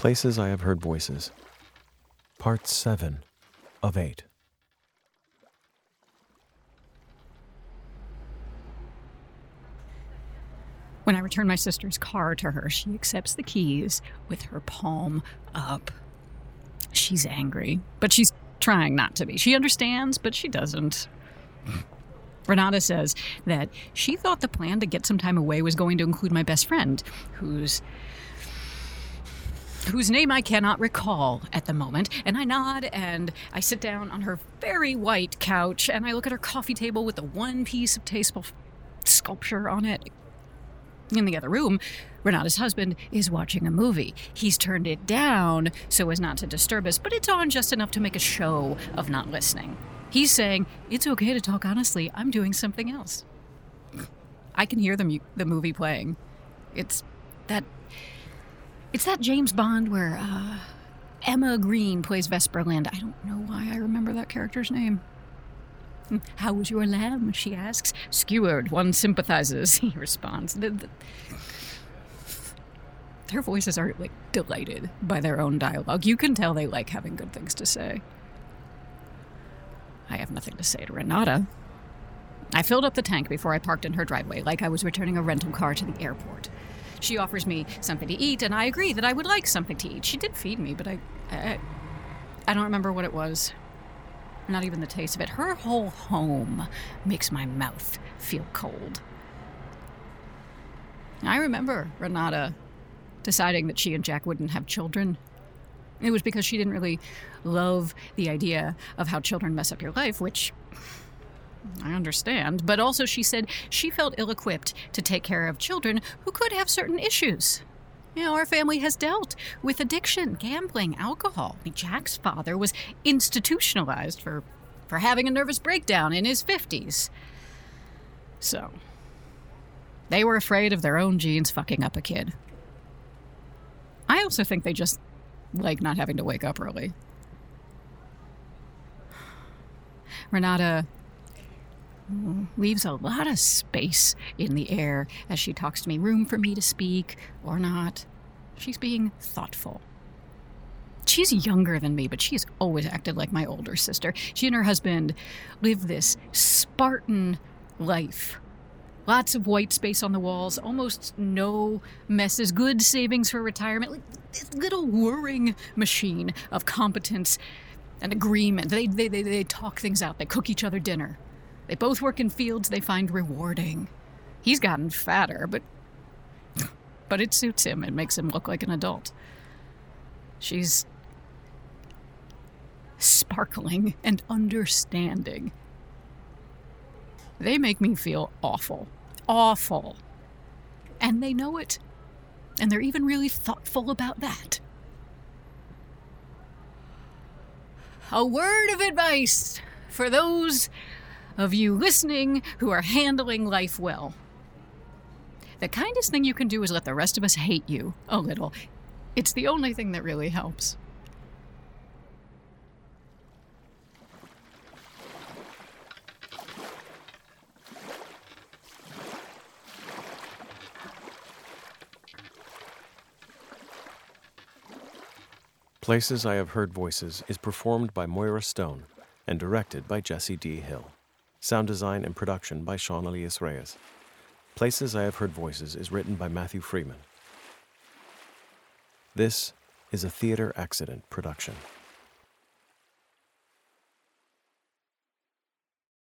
Places I Have Heard Voices, Part 7 of 8. When I return my sister's car to her, she accepts the keys with her palm up. She's angry, but she's trying not to be. She understands, but she doesn't. Renata says that she thought the plan to get some time away was going to include my best friend, who's whose name I cannot recall at the moment. And I nod and I sit down on her very white couch and I look at her coffee table with the one piece of tasteful sculpture on it. In the other room, Renata's husband is watching a movie. He's turned it down so as not to disturb us, but it's on just enough to make a show of not listening. He's saying, It's okay to talk honestly. I'm doing something else. I can hear the, mu- the movie playing. It's that. It's that James Bond where uh, Emma Green plays Vesper Lynd. I don't know why I remember that character's name. How was your lamb? She asks. Skewered, one sympathizes, he responds. The- the- Their voices are like delighted by their own dialogue. You can tell they like having good things to say. I have nothing to say to Renata. I filled up the tank before I parked in her driveway, like I was returning a rental car to the airport. She offers me something to eat, and I agree that I would like something to eat. She did feed me, but I, I, I don't remember what it was. Not even the taste of it. Her whole home makes my mouth feel cold. I remember Renata deciding that she and Jack wouldn't have children. It was because she didn't really love the idea of how children mess up your life, which I understand. But also, she said she felt ill equipped to take care of children who could have certain issues. You know, our family has dealt with addiction, gambling, alcohol. Jack's father was institutionalized for, for having a nervous breakdown in his 50s. So, they were afraid of their own genes fucking up a kid. I also think they just like not having to wake up early. Renata leaves a lot of space in the air as she talks to me, room for me to speak or not. She's being thoughtful. She's younger than me, but she's always acted like my older sister. She and her husband live this Spartan life. Lots of white space on the walls, almost no messes, good savings for retirement. Like this little whirring machine of competence and agreement. They, they, they, they talk things out, they cook each other dinner. They both work in fields they find rewarding. He's gotten fatter, but but it suits him. It makes him look like an adult. She's sparkling and understanding. They make me feel awful. Awful. And they know it. And they're even really thoughtful about that. A word of advice for those of you listening who are handling life well. The kindest thing you can do is let the rest of us hate you a little. It's the only thing that really helps. Places I Have Heard Voices is performed by Moira Stone and directed by Jesse D. Hill. Sound design and production by Sean Elias Reyes. Places I Have Heard Voices is written by Matthew Freeman. This is a theater accident production.